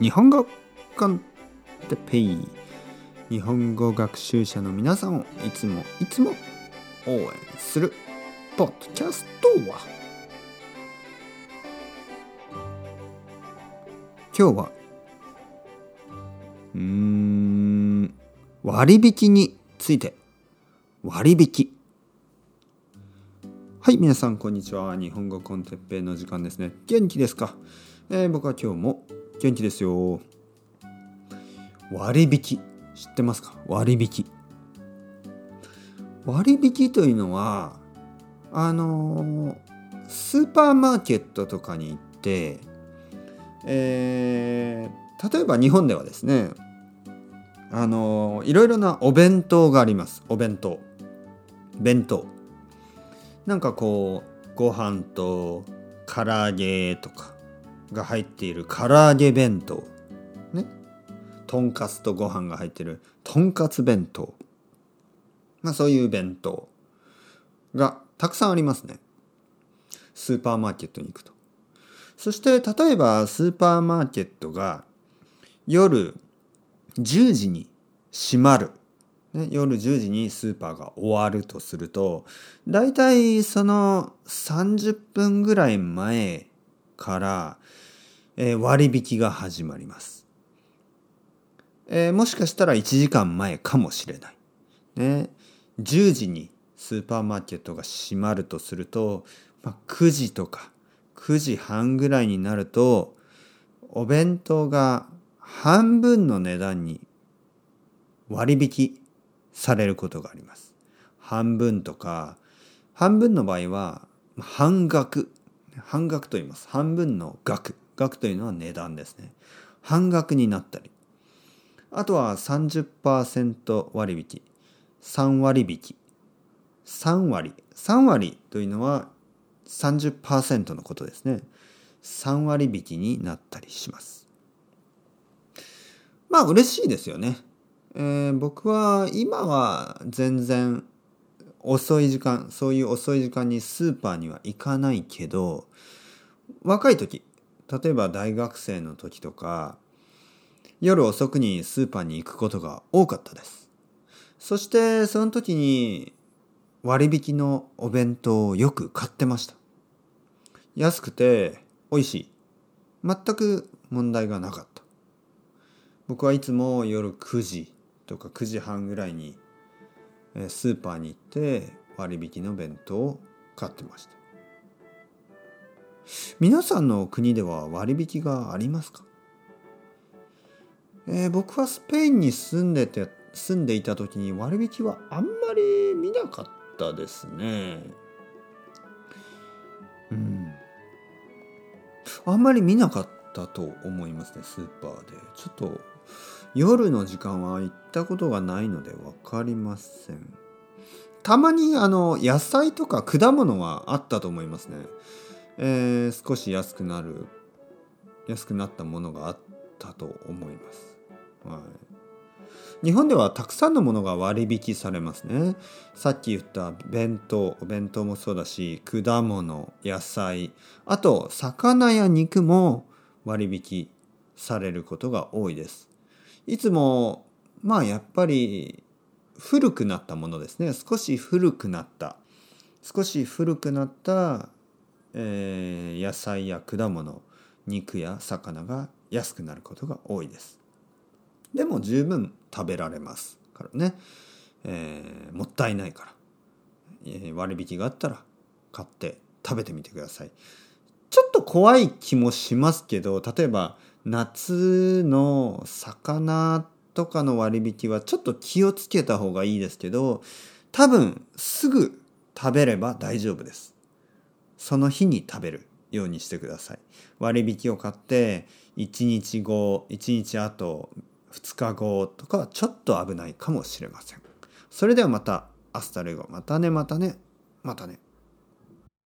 日本語コンテペイ日本語学習者の皆さんをいつもいつも応援するポッドキャストは今日はうん割引について割引。はい皆さんこんにちは。日本語コンテッペイの時間ですね。元気ですか、えー、僕は今日も元気ですよ。割引。知ってますか？割引。割引というのはあのスーパーマーケットとかに行ってえー、例えば日本ではですねあのいろいろなお弁当があります。お弁当。弁当。なんかこうご飯と唐揚げとか。が入っている唐揚げ弁当。ね。とんかつとご飯が入っているとんかつ弁当。まあそういう弁当がたくさんありますね。スーパーマーケットに行くと。そして例えばスーパーマーケットが夜10時に閉まる。ね、夜10時にスーパーが終わるとすると大体その30分ぐらい前から、えー、割引が始まります、えー、もしかしたら1時間前かもしれない、ね、10時にスーパーマーケットが閉まるとすると、まあ、9時とか9時半ぐらいになるとお弁当が半分の値段に割引されることがあります。半分とか半分の場合は半額半額と言います。半分の額。額というのは値段ですね。半額になったり。あとは30%割引。3割引。3割。3割というのは30%のことですね。3割引になったりします。まあ嬉しいですよね。えー、僕は今は全然遅い時間そういう遅い時間にスーパーには行かないけど若い時例えば大学生の時とか夜遅くにスーパーに行くことが多かったです。そしてその時に割引のお弁当をよく買ってました。安くて美味しい。全く問題がなかった。僕はいつも夜9時とか9時半ぐらいにスーパーに行って割引の弁当を買ってました。皆さんの国では割引がありますか、えー、僕はスペインに住んでて住んでいた時に割引はあんまり見なかったですね。うん。あんまり見なかったと思いますねスーパーで。ちょっと夜の時間は行ったことがないので分かりません。たまにあの野菜とか果物はあったと思いますね、えー、少し安くなる安くなったものがあったと思います、はい、日本ではたくさんのものが割引されますね。さっき言った弁当お弁当もそうだし果物野菜あと魚や肉も割引されることが多いです。いつもまあやっぱり古くなったものですね。少し古くなった。少し古くなった、えー、野菜や果物肉や魚が安くなることが多いです。でも十分食べられますからね、えー、もったいないから、えー、割引があったら買って食べてみてください。ちょっと怖い気もしますけど例えば夏の魚とかの割引はちょっと気をつけた方がいいですけど多分すぐ食べれば大丈夫です。その日に食べるようにしてください。割引を買って1日後1日後2日後とかはちょっと危ないかもしれません。それではまたアスタレゴまたねまたねまたね。